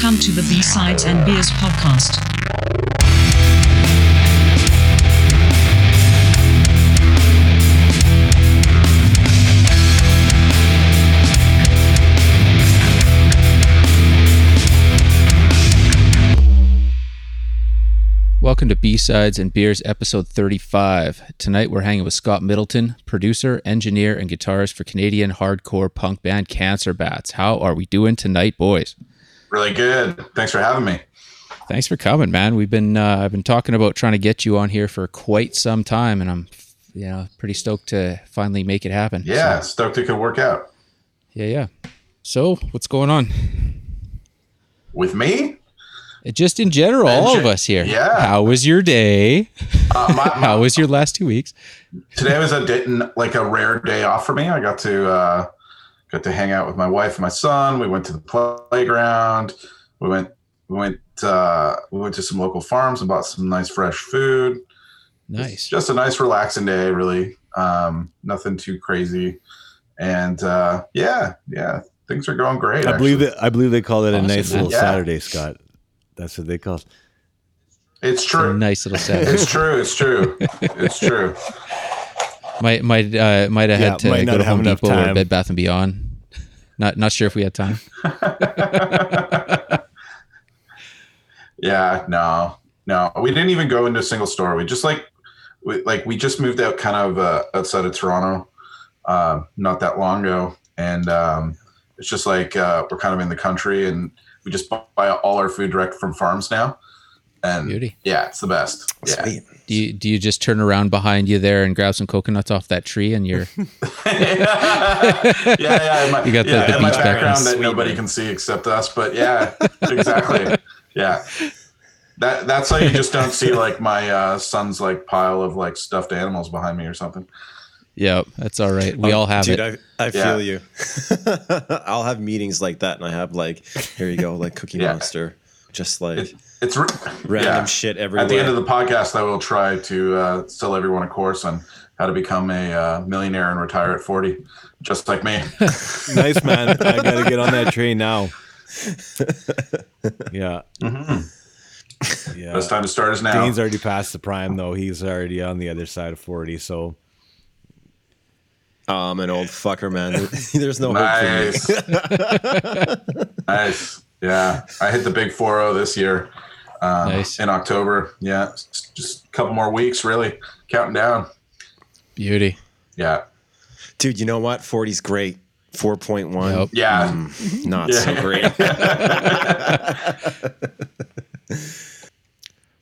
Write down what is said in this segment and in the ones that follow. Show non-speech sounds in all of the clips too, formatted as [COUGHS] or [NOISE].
Welcome to the B-Sides and Beers podcast. Welcome to B-Sides and Beers episode 35. Tonight we're hanging with Scott Middleton, producer, engineer, and guitarist for Canadian hardcore punk band Cancer Bats. How are we doing tonight, boys? Really good. Thanks for having me. Thanks for coming, man. We've been uh, I've been talking about trying to get you on here for quite some time, and I'm you know pretty stoked to finally make it happen. Yeah, So, stoked it could work out. yeah, yeah. So what's going on? With me? Uh, Just in general, all of us here. yeah. How was your day? Uh, my, [LAUGHS] my- How was your last two weeks? today was a day, like a rare day off for me. I got to uh, got to hang out with my wife and my son. We went to the playground. We went we went uh, we went to some local farms and bought some nice fresh food. Nice. Just a nice relaxing day, really. Um, nothing too crazy. And uh, yeah, yeah, things are going great. I believe that I believe they call it a nice little Yeah. Saturday, Scott. That's what they call it. it's It's a true. nice little [LAUGHS] set. It's true. It's true. [LAUGHS] It's true. Might might uh, might have Yeah, had to go to Home enough Depot or time. Bed Bath and Beyond. Not not sure if we had time. [LAUGHS] Yeah, no, no. We didn't even go into a single store. We just like, we like we just moved out kind of uh, outside of Toronto, uh, not that long ago, and um, it's just like uh, we're kind of in the country, and we just buy all our food direct from farms now, and Beauty. yeah, it's the best. Yeah, Sweet. Do you do you just turn around behind you there and grab some coconuts off that tree and you're [LAUGHS] yeah, yeah. My, [LAUGHS] You got the- yeah, the and beach background. background that nobody can see except us, but yeah, exactly. yeah, that that's how you just don't see like my uh, son's like pile of like stuffed animals behind me or something. Yep, that's all right. We all have Dude, it. I, I Yeah. feel you. [LAUGHS] I'll have meetings like that, and I have like, here you go, like Cookie Yeah. Monster, just like It, it's re- random yeah. shit everywhere. At the end of the podcast, I will try to uh, sell everyone a course on how to become a uh, millionaire and retire at forty, just like me. [LAUGHS] Nice man. I gotta get on that train now. [LAUGHS] Yeah. Yeah. Best time to start is now. Dane's already past the prime though. He's already on the other side of forty. So oh, I'm an old fucker, man. [LAUGHS] There's no hope for me. Nice, nice. Yeah, I hit the big four zero this year. Um, Nice. in October. Yeah, just a couple more weeks, really counting down. Beauty. Yeah, Dude, you know what? 40's great. 4.1, Yep. yeah. not so great. [LAUGHS]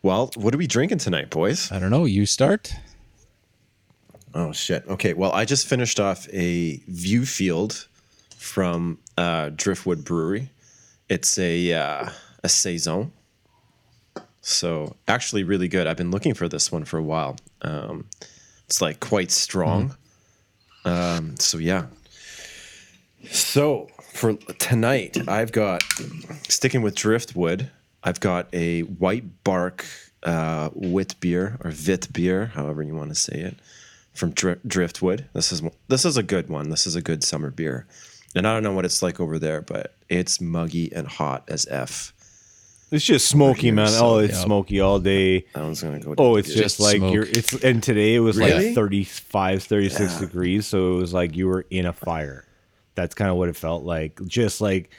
well, what are we drinking tonight, boys? I don't know. You start. Oh shit. Okay. Well, I just finished off a view field from uh, Driftwood Brewery. It's a uh, a saison. So actually, really good. I've been looking for this one for a while. Um, it's like quite strong. Um, so yeah. So for tonight, I've got sticking with Driftwood. I've got a white bark uh, wit beer or vit beer, however you want to say it from Dri- Driftwood. This is this is a good one. This is a good summer beer, and I don't know what it's like over there, but it's muggy and hot as f. it's just smoky, man. so- oh, it's Yep. smoky all day. That one's gonna go. Oh, it's just, Just like smoke. you're it's and today it was Really? like 35, 36 Yeah. degrees, so it was like you were in a fire. That's kind of what it felt like. Just like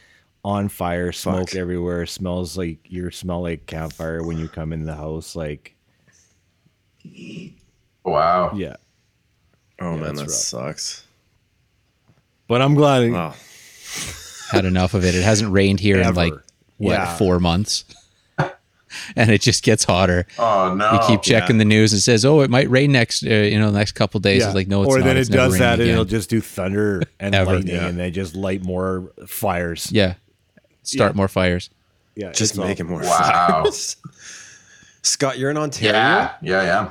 on fire, smoke Fuck. everywhere, smells like you smell like campfire when you come in the house like Wow. yeah. oh man, it's that rough. sucks. But I'm glad Oh, [LAUGHS] Had enough of it. It hasn't rained here in like what Yeah. four months, [LAUGHS] and it just gets hotter. Oh no. you keep checking the news and says, "Oh, it might rain next, uh, you know, the next couple days." It's like, no, it's or not. then It's it never does raining that and it'll just do thunder [LAUGHS] and lightning Yeah. and then just light more fires. yeah, start Yeah. more fires. Yeah, just it's all- making more. Wow. fires. Scott, you're in Ontario. Yeah, yeah, yeah.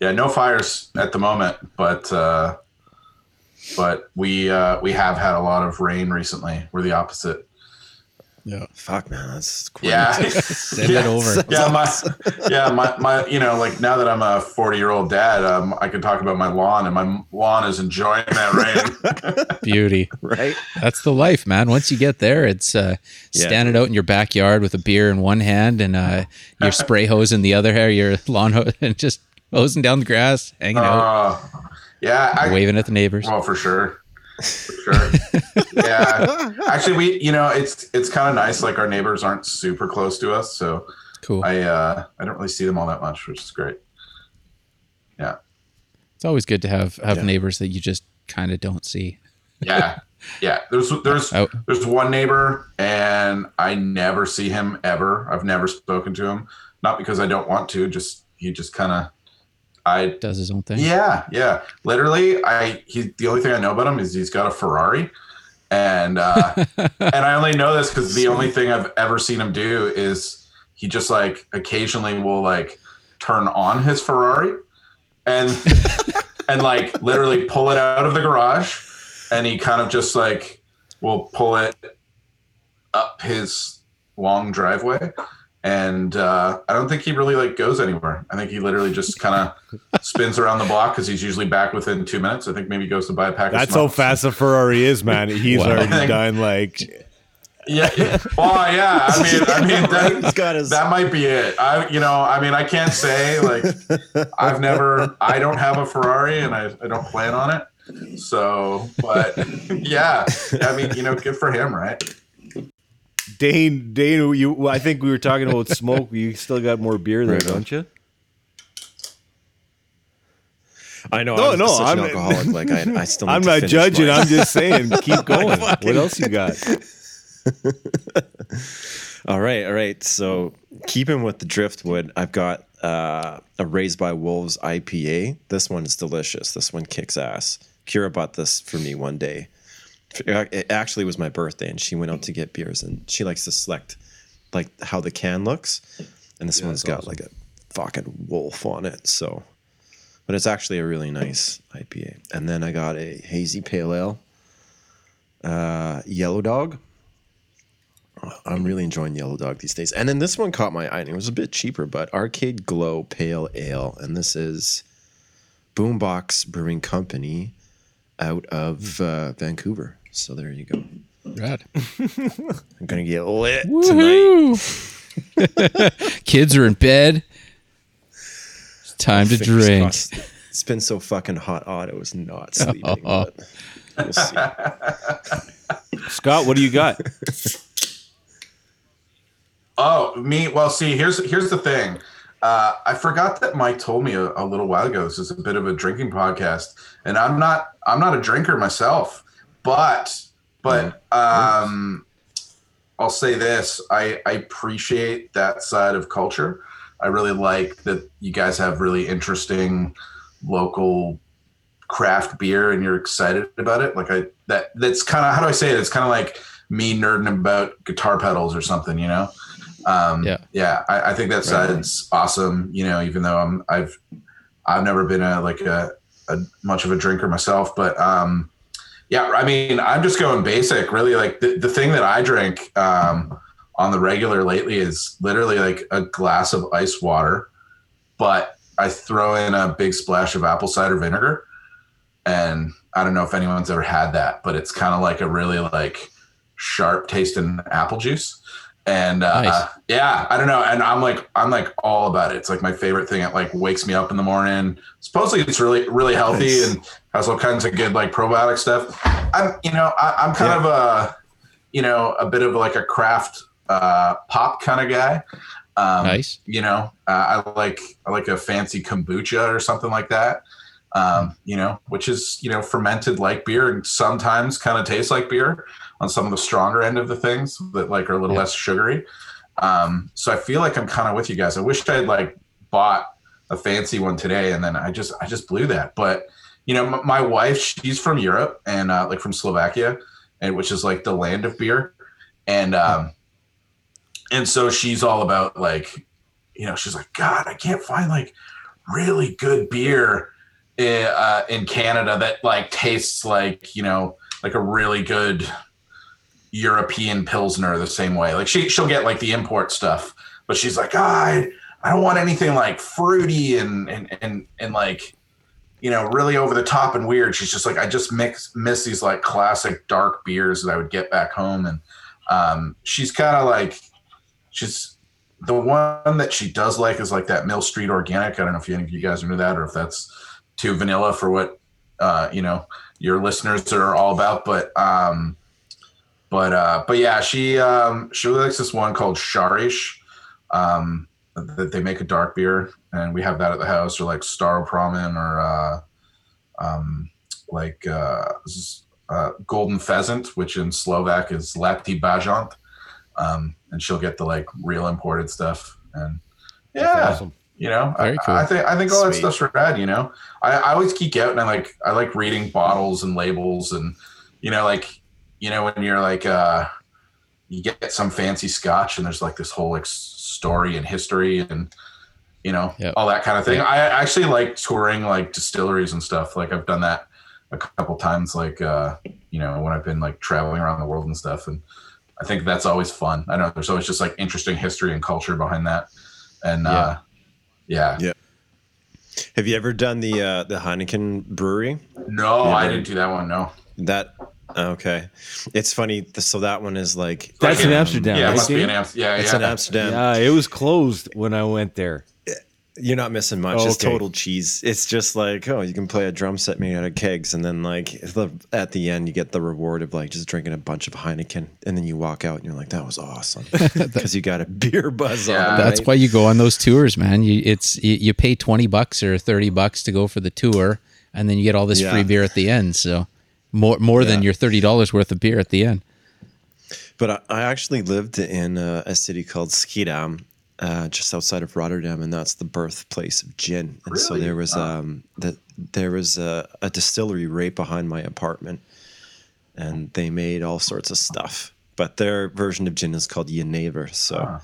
Yeah, no fires at the moment, but uh but we uh we have had a lot of rain recently. We're the opposite. Yeah. Fuck, man, that's great. Yeah. [LAUGHS] Send [LAUGHS] yeah. it over. Yeah, my yeah, my my you know, like now that I'm a 40 year old dad, um, I can talk about my lawn, and my lawn is enjoying that rain. [LAUGHS] Beauty. right? That's the life, man. Once you get there, it's uh, Yeah. standing out in your backyard with a beer in one hand and uh, your spray hose in the other hair, your lawn hose, and just hosing down the grass, hanging out, Uh, yeah, I, waving at the neighbors. Well, for sure. For sure. yeah. Actually, we, you know, it's it's kind of nice. Like our neighbors aren't super close to us, so Cool. I uh I don't really see them all that much, which is great. Yeah. It's always good to have have Yeah. neighbors that you just kind of don't see. Yeah. Yeah. There's there's Oh. there's one neighbor and I never see him ever. I've never spoken to him. Not because I don't want to, just he just kind of I Does his own thing. Yeah, yeah. Literally, I he the only thing I know about him is he's got a Ferrari, and uh, [LAUGHS] and I only know this because the only thing I've ever seen him do is he just like occasionally will like turn on his Ferrari, and [LAUGHS] and like literally pull it out of the garage, and he kind of just like will pull it up his long driveway. And uh, I don't think he really like goes anywhere. I think he literally just kind of [LAUGHS] spins around the block because he's usually back within two minutes. I think maybe he goes to buy a pack. That's how fast a Ferrari is, man. [LAUGHS] He's Wow. already done like Yeah. yeah. Well, yeah. I mean, I mean, [LAUGHS] that, that might be it. I, you know, I mean, I can't say like I've never. I don't have a Ferrari, and I, I don't plan on it. So, but yeah, I mean, you know, good for him, right? Dane. Dane, you. I think we were talking about smoke. You still got more beer there, Right don't you? I know. No, I'm no, I'm- an alcoholic. Like I, I still. [LAUGHS] I'm not judging. mine. I'm just saying, [LAUGHS] keep going. what else you got? [LAUGHS] All right, all right. So keeping with the driftwood, I've got uh, a Raised by Wolves IPA. This one is delicious. This one kicks ass. Kira bought this for me one day. It actually was my birthday, and she went out to get beers, and she likes to select like how the can looks, and this one's got like a fucking wolf on it. So, but it's actually a really nice IPA. And then I got a hazy pale ale, uh, Yellow Dog. I'm really enjoying Yellow Dog these days. And then this one caught my eye. and It was a bit cheaper, but Arcade Glow Pale Ale. And this is Boombox Brewing Company out of uh, Vancouver. So there you go. Rad. [LAUGHS] I'm going to get lit tonight. [LAUGHS] Kids are in bed. It's time to Fingers drink. crossed. It's been so fucking hot. Otto is not sleeping. but we'll see. [LAUGHS] Scott, what do you got? Oh, me. Well, see, here's here's the thing. Uh, I forgot that Mike told me a, a little while ago. This is a bit of a drinking podcast, and I'm not I'm not a drinker myself, but but um, I'll say this: I, I appreciate that side of culture. I really like that you guys have really interesting local craft beer, and you're excited about it. Like I that that's kind of how do I say it? It's kind of like me nerding about guitar pedals or something, you know. Um, Yeah. yeah. I, I think that side's awesome. You know, even though I'm I've I've never been a like a, a much of a drinker myself, but um, yeah. I mean, I'm just going basic. Really, like the, the thing that I drink um, on the regular lately is literally like a glass of ice water, but I throw in a big splash of apple cider vinegar, and I don't know if anyone's ever had that, but it's kind of like a really like sharp tasting apple juice. And uh, Nice. yeah, I don't know. And I'm like, I'm like all about it. It's like my favorite thing. It like wakes me up in the morning. Supposedly it's really, really healthy Nice. and has all kinds of good like probiotic stuff. I'm, you know, I, I'm kind of a, you know, a bit of like a craft uh, pop kind of guy. Um, Nice. You know, uh, I like I like a fancy kombucha or something like that. Um, you know, which is you know fermented like beer and sometimes kind of tastes like beer on some of the stronger end of the things that like are a little Yeah. less sugary. Um, so I feel like I'm kind of with you guys. I wish I had like bought a fancy one today, and then I just I just blew that. But you know, m- my wife she's from Europe and uh, like from Slovakia, and which is like the land of beer, and um, and so she's all about like, you know, she's like, God, I can't find like really good beer in, uh, in Canada that like tastes like you know like a really good European Pilsner the same way. Like she she'll get like the import stuff, but she's like, ah, I, I don't want anything like fruity and and and and like you know really over the top and weird. She's just like, I just mix miss these like classic dark beers that I would get back home, and um, she's kind of like she's the one that she does like is like that Mill Street Organic. I don't know if any of you guys are into that or if that's too vanilla for what uh, you know your listeners are all about, but um, but uh, but yeah, she um, she really likes this one called Šariš. Um, that they make a dark beer, and we have that at the house, or like Staropramen, or uh, um, like uh, uh, Golden Pheasant, which in Slovak is Zlatý Bažant. Um, and she'll get the like real imported stuff, and yeah, awesome. you know, I, cool. I think I think all that Sweet. stuff's rad. You know, I, I always geek out, and I like I like reading bottles and labels, and you know, like you know when you're like uh you get some fancy scotch and there's like this whole like story and history and you know Yep. all that kind of thing i actually like touring like distilleries and stuff. Like i've done that a couple times like uh you know when i've been like traveling around the world and stuff and i think that's always fun. I know there's always just like interesting history and culture behind that. And uh yeah, Yeah. Have you ever done the uh, the Heineken brewery? no Yeah, i didn't do that one no. That okay. It's funny. th- So that one is like That's Like in in- Amsterdam. yeah it right, must be in Amsterdam yeah it's yeah in Amsterdam. Yeah, it was closed when I went there. Eh, you're not missing much. Oh, It's okay. total cheese. It's just like, oh, you can play a drum set made out of kegs, and then like the, at the end, you get the reward of like just drinking a bunch of Heineken, and then you walk out and you're like, that was awesome [LAUGHS] [LAUGHS] because you got a beer buzz Yeah. on. That's right? why you go on those tours, man. You it's you, you pay twenty bucks or thirty bucks to go for the tour, and then you get all this Yeah. free beer at the end. So more more than your thirty dollars worth of beer at the end. But I, I actually lived in a, a city called Schiedam, uh, just outside of Rotterdam, and that's the birthplace of gin. And so there was um, the, there was a, a distillery right behind my apartment, and they made all sorts of stuff. But their version of gin is called Jenever. So,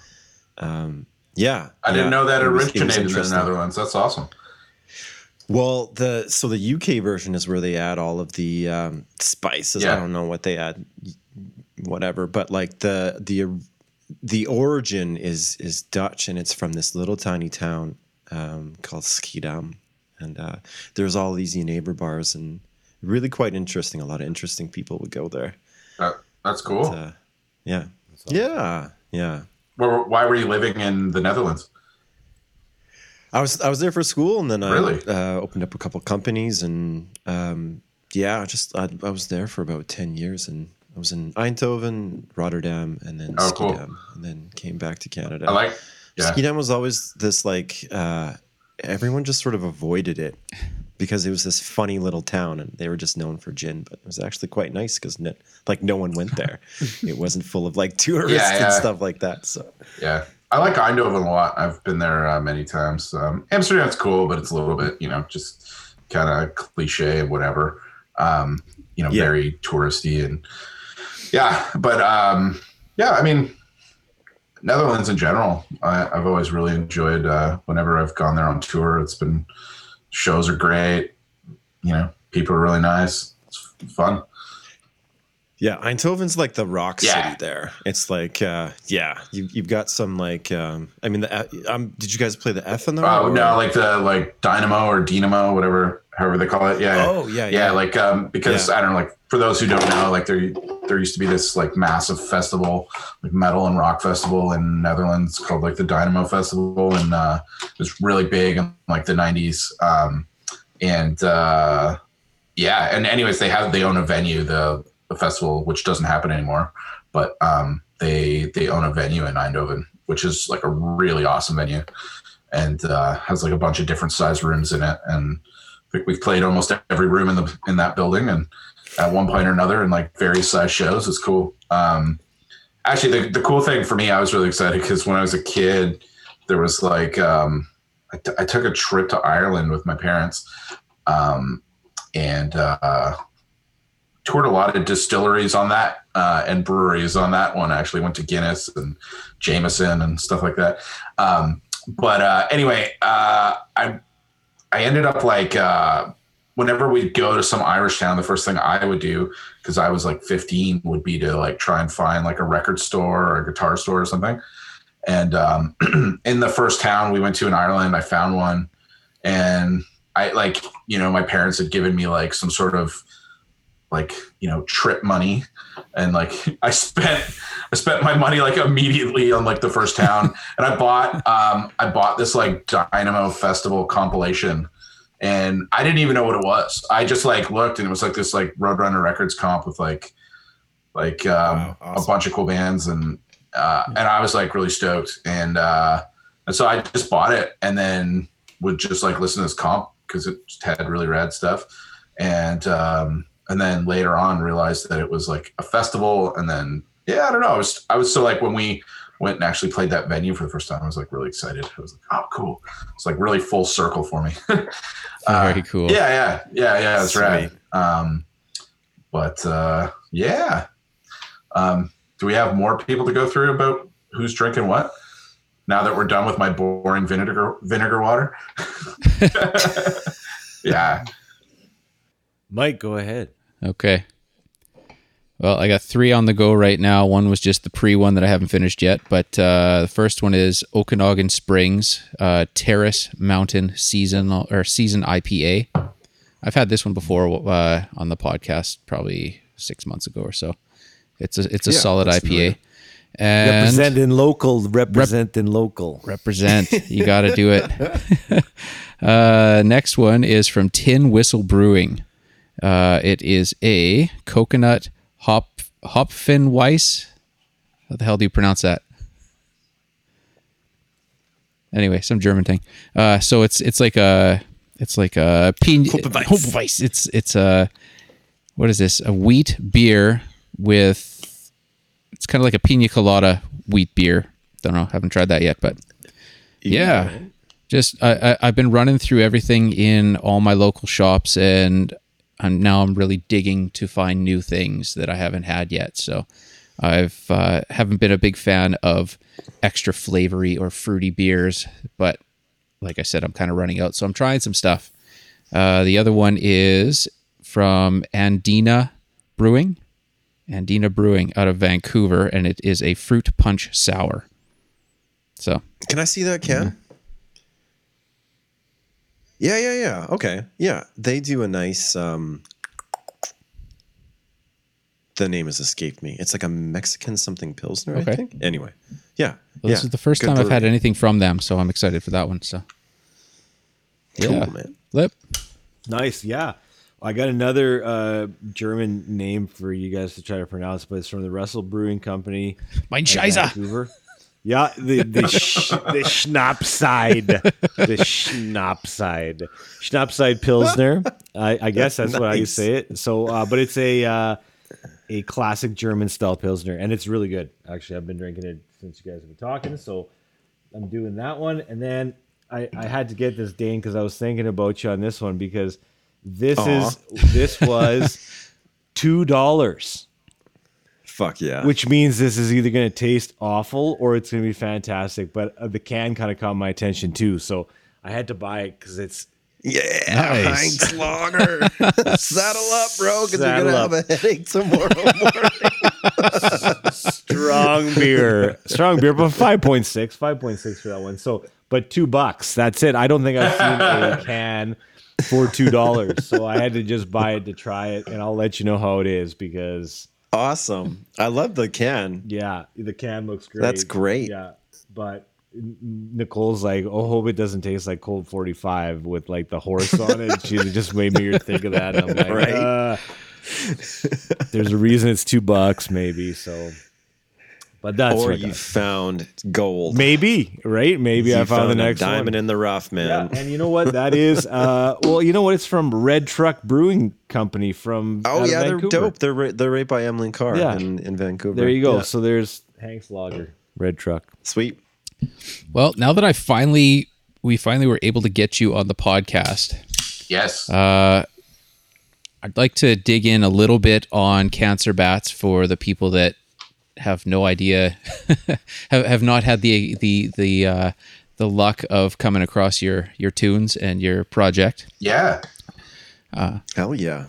um, yeah, i didn't yeah, know that it was- was originated in the netherlands that's awesome Well, the so the UK version is where they add all of the um, spices. I don't know what they add, whatever. But like the the the origin is is Dutch, and it's from this little tiny town um, called Schiedam, and uh, there's all these neighbor bars, and really quite interesting. A lot of interesting people would go there. that, that's cool Uh, yeah, yeah, yeah. Where, why were you living in the netherlands I was I was there for school, and then I Really? uh, opened up a couple companies, and um, yeah, just I, I was there for about ten years, and I was in Eindhoven, Rotterdam, and then Oh, cool. And then came back to Canada. i like yeah Schiedam was always this like uh, everyone just sort of avoided it because it was this funny little town, and they were just known for gin, but it was actually quite nice because like no one went there. [LAUGHS] it wasn't full of like tourists Yeah, yeah. and stuff like that. So Yeah, I like Eindhoven a lot. I've been there uh, many times. Um, Amsterdam's cool, but it's a little bit, you know, just kind of cliche and whatever. Um, you know, Yeah. very touristy and yeah. But um, yeah, I mean, Netherlands in general, I, I've always really enjoyed. Uh, whenever I've gone there on tour, it's been shows are great. You know, people are really nice. It's fun. Yeah, Eindhoven's like the rock Yeah. city there. It's like, uh, yeah, you, you've got some like, um, I mean, the, um, did you guys play the Effenaar? Oh or- no, like the like Dynamo or Dynamo, whatever, however they call it. Yeah. yeah. Oh, yeah, yeah. yeah. Like um, because Yeah. I don't know, like for those who don't know, like there there used to be this like massive festival, like metal and rock festival in Netherlands called like the Dynamo Festival, and uh, it was really big in like the '90s. Um, and uh, yeah, and anyways, they have they own a venue, the the festival, which doesn't happen anymore, but um, they they own a venue in Eindhoven, which is like a really awesome venue, and uh, has like a bunch of different size rooms in it, and we've played almost every room in the in that building, and at one point or another, in like various size shows. It's cool. Um, actually, the the cool thing for me, I was really excited because when I was a kid, there was like um, I, t- I took a trip to Ireland with my parents, um, and uh, toured a lot of distilleries on that uh, and breweries on that one. I actually went to Guinness and Jameson and stuff like that. Um, but uh, anyway, uh, I I ended up like uh, whenever we'd go to some Irish town, the first thing I would do, because I was like 15, would be to like try and find like a record store or a guitar store or something. And um, [CLEARS THROAT] in the first town we went to in Ireland, I found one, and I like you know my parents had given me like some sort of like you know trip money. And like i spent i spent my money like immediately on like the first town. [LAUGHS] And i bought um i bought this like dynamo festival compilation. And i didn't even know what it was. I just like looked and it was like this like roadrunner records comp with like like um Wow, awesome. a bunch of cool bands. And uh and i was like really stoked. And uh and so i just bought it and then would just like listen to this comp because it just had really rad stuff. And um and then later on realized that it was like a festival and then yeah i don't know i was i was so like when we went and actually played that venue for the first time i was like really excited. I was like oh cool. It's like really full circle for me. [LAUGHS] Uh, Very cool. yeah yeah yeah yeah that's right. Um but uh yeah. Um do we have more people to go through about who's drinking what? Now that we're done with my boring vinegar vinegar water? [LAUGHS] [LAUGHS] Yeah Mike, go ahead. Okay. Well, I got three on the go right now. One was just the pre one that I haven't finished yet, but uh, the first one is Okanagan Springs uh, Terrace Mountain Season or Season IPA. I've had this one before uh, on the podcast, probably six months ago or so. It's a it's a Yeah, solid IPA. familiar. And Representing local, represent in local. represent. You got to do it. [LAUGHS] [LAUGHS] uh, next one is from Tin Whistle Brewing. Uh, it is a coconut hop Hopfenweiss. How the hell do you pronounce that? Anyway, some German thing. Uh, so it's it's like a it's like a pin- Hopfenweiss. It's it's a what is this? A wheat beer with it's kind of like a pina colada wheat beer. Don't know, haven't tried that yet, but yeah, just I, I, I've been running through everything in all my local shops, and I'm now I'm really digging to find new things that I haven't had yet. So I've uh, haven't been a big fan of extra flavory or fruity beers, but like I said, I'm kind of running out, so I'm trying some stuff. Uh, the other one is from Andina Brewing, Andina Brewing out of Vancouver, and it is a fruit punch sour. So Can I see that can? Yeah, yeah, yeah. Okay. Yeah. They do a nice um the name has escaped me. It's like a Mexican something Pilsner, Okay. I think. Anyway. Yeah. Well, this yeah. is the first Good time I've had anything from them, so I'm excited for that one. So, Cool, yeah, man. Flip. Nice, yeah. I got another uh, German name for you guys to try to pronounce, but it's from the Russell Brewing Company. Mein in Scheiße. Vancouver. Yeah, the the sh- the Schnapside, the Schnapside, Schnapside Pilsner. I, I guess that's what I say it. So, uh, but it's a uh, a classic German style Pilsner, and it's really good. Actually, I've been drinking it since you guys have been talking, so I'm doing that one. And then I, I had to get this Dane because I was thinking about you on this one because this Aw. is this was [LAUGHS] two dollars Fuck yeah. which means this is either going to taste awful or it's going to be fantastic. But uh, the can kind of caught my attention too, so I had to buy it because it's yeah, Nice. Heinz Lager. [LAUGHS] Saddle up, bro, because you're gonna up. have a headache tomorrow morning. [LAUGHS] strong beer, strong beer, but 5.6, 5.6 for that one. So, but two bucks. That's it. I don't think I've seen a [LAUGHS] can for two dollars, so I had to just buy it to try it, and I'll let you know how it is because awesome. I love the can. yeah, the can looks great. That's great. Yeah, but Nicole's like, oh, hope it doesn't taste like Colt 45 with like the horse on it. She [LAUGHS] just made me think of that. I'm like, Right. uh, there's a reason it's two bucks, maybe. So, but that's or you that- found gold. maybe right. Maybe You I found, the a next diamond one. in the rough, man. Yeah, and you know what that is? Uh, [LAUGHS] well, you know what? It's from Red Truck Brewing Company from. Oh out of yeah, they're dope. They're right, they're right by Emily Carr Yeah. in, in Vancouver. There you go. Yeah. So there's Hank's Lager, Red Truck. Sweet. Well, now that I finally we finally were able to get you on the podcast, yes uh, I'd like to dig in a little bit on cancer bats for the people that have no idea, [LAUGHS] have, have not had the the the uh, the luck of coming across your your tunes and your project. yeah Hell yeah.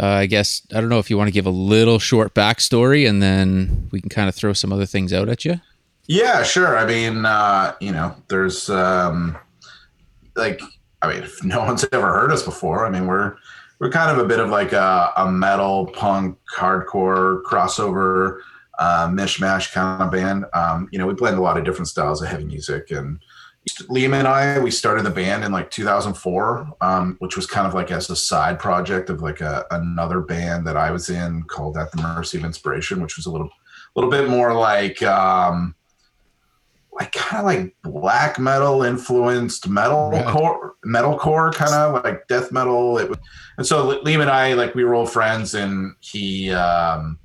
Uh, I guess I don't know if you want to give a little short backstory, and then we can kind of throw some other things out at you. Yeah, sure. I mean, uh, you know, there's um, like, I mean, if no one's ever heard us before, I mean, we're we're kind of a bit of like a, a metal, punk, hardcore crossover, uh, mishmash kind of band. Um, you know, we blend a lot of different styles of heavy music, and Liam and I, we started the band in like 2004, um, which was kind of like as a side project of like a, another band that I was in called At the Mercy of Inspiration, which was a little, little bit more like, um, like kind of like black metal influenced metal Right. core, metalcore kind of like death metal. It was, and so Liam and I, like we were old friends, and he, um,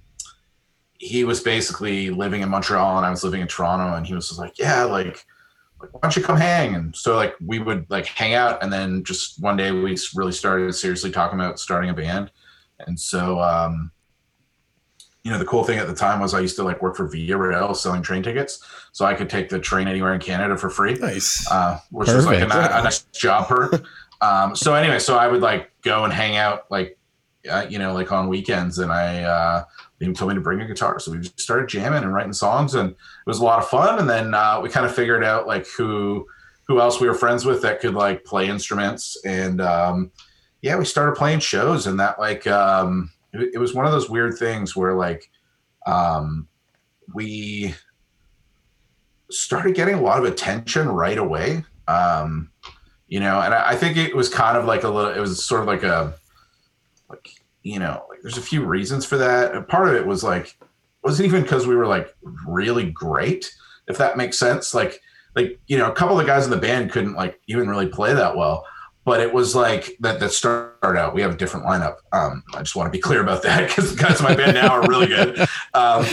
he was basically living in Montreal, and I was living in Toronto, and he was just like, yeah, like like, why don't you come hang? And so like we would like hang out, and then just one day we really started seriously talking about starting a band. And so, um, you know, the cool thing at the time was I used to like work for Via Rail selling train tickets, so I could take the train anywhere in Canada for free, Nice. uh, which was like a, Perfect. a nice job perk. [LAUGHS] um, so anyway, so I would like go and hang out like, uh, you know, like on weekends, and I. Uh, Liam told me to bring a guitar, so we just started jamming and writing songs, and it was a lot of fun. And then uh, we kind of figured out like who who else we were friends with that could like play instruments, and um, yeah, we started playing shows, and that like um, it, it was one of those weird things where like um, we started getting a lot of attention right away. Um, you know, and I, I think it was kind of like a little. It was sort of like a like you know, like there's a few reasons for that. Part of it was like, wasn't even because we were like really great, if that makes sense. Like, like you know, a couple of the guys in the band couldn't like even really play that well. But it was like that. That started out. We have a different lineup. Um, I just want to be clear about that because the guys in my band now are really good. Um, [LAUGHS]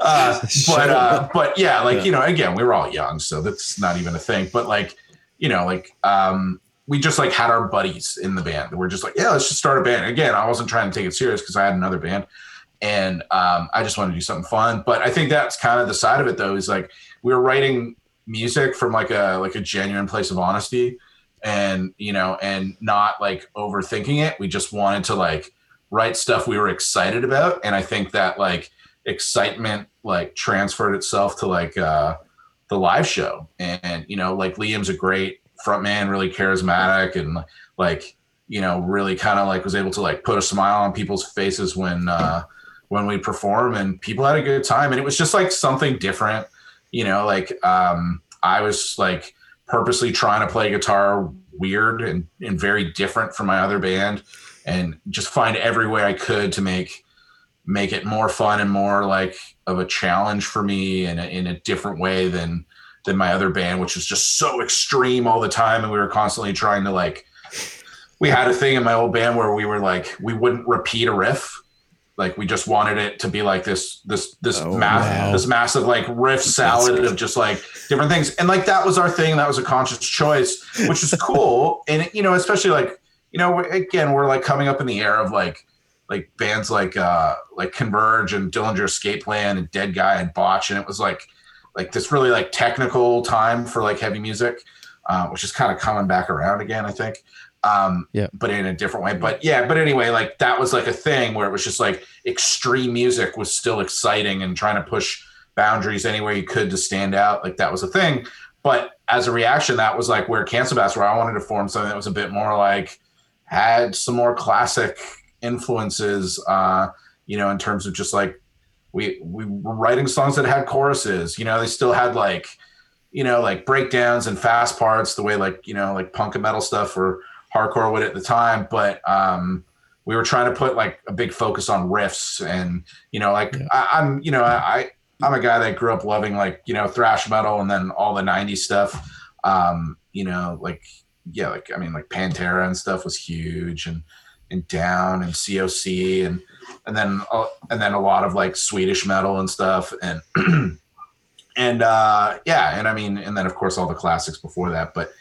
uh, but uh, but yeah, like Yeah. you know, again, we were all young, so that's not even a thing. But like, you know, like um, we just like had our buddies in the band. We're just like, yeah, let's just start a band. Again, I wasn't trying to take it serious because I had another band, and um, I just wanted to do something fun. But I think that's kind of the side of it, though, is like we were writing music from like a like a genuine place of honesty, and you know, and not like overthinking it. We just wanted to like write stuff we were excited about, and I think that like excitement like transferred itself to like uh the live show and you know like liam's a great frontman really charismatic and like you know really kind of like was able to like put a smile on people's faces when uh when we perform and people had a good time. And it was just like something different you know like um i was like purposely trying to play guitar weird and, and very different from my other band and just find every way i could to make make it more fun and more like of a challenge for me in a, in a different way than than my other band which was just so extreme all the time. And we were constantly trying to like we had a thing in my old band where we were like we wouldn't repeat a riff. Like we just wanted it to be like this this this Oh, mass wow. this massive like riff salad of just like different things. And like that was our thing. That was a conscious choice which is [LAUGHS] cool. And you know especially like you know again we're like coming up in the air of like like bands like uh like Converge and Dillinger Escape Plan and Dead Guy and Botch. And it was like like this really like technical time for like heavy music uh, which is kind of coming back around again I think. Um Yeah. but in a different way. But yeah but anyway like that was like a thing where it was just like extreme music was still exciting and trying to push boundaries anywhere you could to stand out. Like that was a thing. But as a reaction that was like where Cancer Bats where I wanted to form something that was a bit more like had some more classic influences uh you know in terms of just like we we were writing songs that had choruses you know they still had like you know like breakdowns and fast parts the way like you know like punk and metal stuff or hardcore would at the time but um we were trying to put like a big focus on riffs and you know like Yeah. I, i'm you know I, i'm a guy that grew up loving like you know thrash metal and then all the 90s stuff um you know like yeah like i mean like pantera and stuff was huge and and down and coc and and then uh, and then a lot of like swedish metal and stuff and [CLEARS THROAT] and uh yeah and i mean and then of course all the classics before that but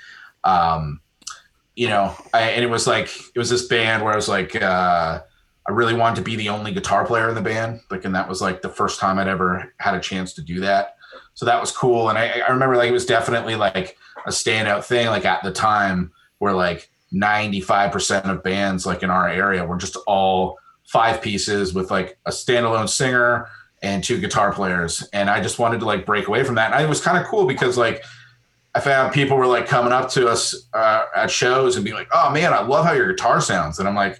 um you know I, and it was like it was this band where i was like uh i really wanted to be the only guitar player in the band like and that was like the first time i'd ever had a chance to do that. So that was cool and i, I remember like it was definitely like a standout thing like at the time where like 95% of bands like in our area were just all five pieces with like a standalone singer and two guitar players. And I just wanted to like break away from that. And it was kind of cool because like I found people were like coming up to us uh, at shows and being like, "Oh man, I love how your guitar sounds." And I'm like,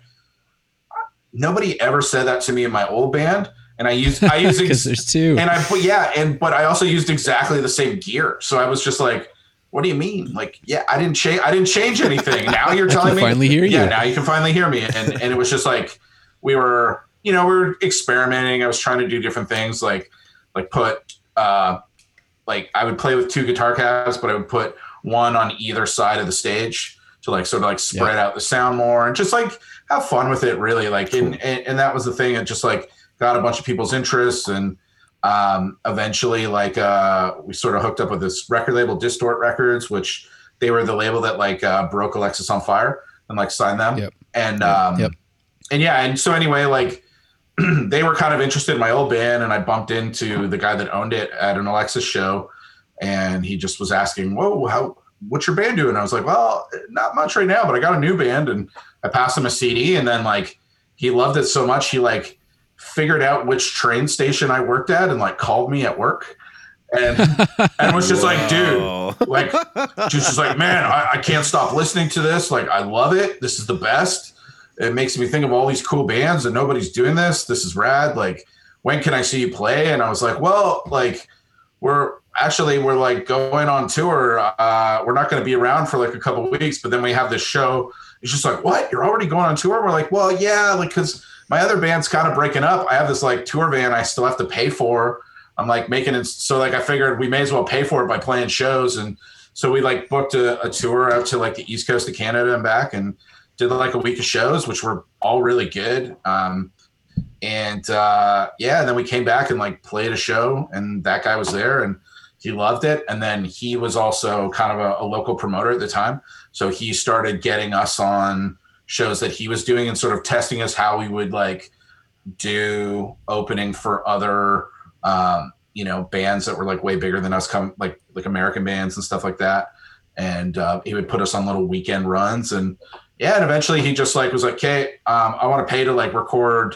nobody ever said that to me in my old band. And I used I used [LAUGHS] Because there's two. and I but yeah, and but I also used exactly the same gear. So I was just like, what do you mean? Like, yeah, I didn't change I didn't change anything. Now you're telling me finally hear Yeah, you. now you can finally hear me. And and it was just like we were, you know, we were experimenting. I was trying to do different things like like put uh like I would play with two guitar cabs, but I would put one on either side of the stage to like sort of like spread out the sound more and just like have fun with it really like and, and and that was the thing it just like got a bunch of people's interests and um eventually like uh we sort of hooked up with this record label distort records which they were the label that like uh broke Alexisonfire and like signed them Yep. and um Yep. And yeah and so anyway like [CLEARS THROAT] they were kind of interested in my old band and i bumped into the guy that owned it at an alexis show and he just was asking whoa how what's your band doing? I was like well not much right now but i got a new band and i passed him a cd and then like he loved it so much he like figured out which train station i worked at and like called me at work. And [LAUGHS] and was just like dude like just just like man I, I can't stop listening to this like i love it this is the best it makes me think of all these cool bands and nobody's doing this. This is rad. Like when can i see you play? And i was like well like we're actually we're like going on tour. Uh we're not going to be around for like a couple weeks but then we have this show. It's just like what? You're already going on tour? We're like well yeah like because my other band's kind of breaking up. I have this like tour van i still have to pay for. I'm like making it so like i figured we may as well pay for it by playing shows. And so we like booked a, a tour out to like the east coast of canada and back. And did like a week of shows which were all really good. Um and uh yeah and then we came back and like played a show and that guy was there and he loved it. And then he was also kind of a, a local promoter at the time. So he started getting us on shows that he was doing and sort of testing us how we would like do opening for other um you know bands that were like way bigger than us come like like american bands and stuff like that. And uh, he would put us on little weekend runs and yeah and eventually he just like was like okay um, i want to pay to like record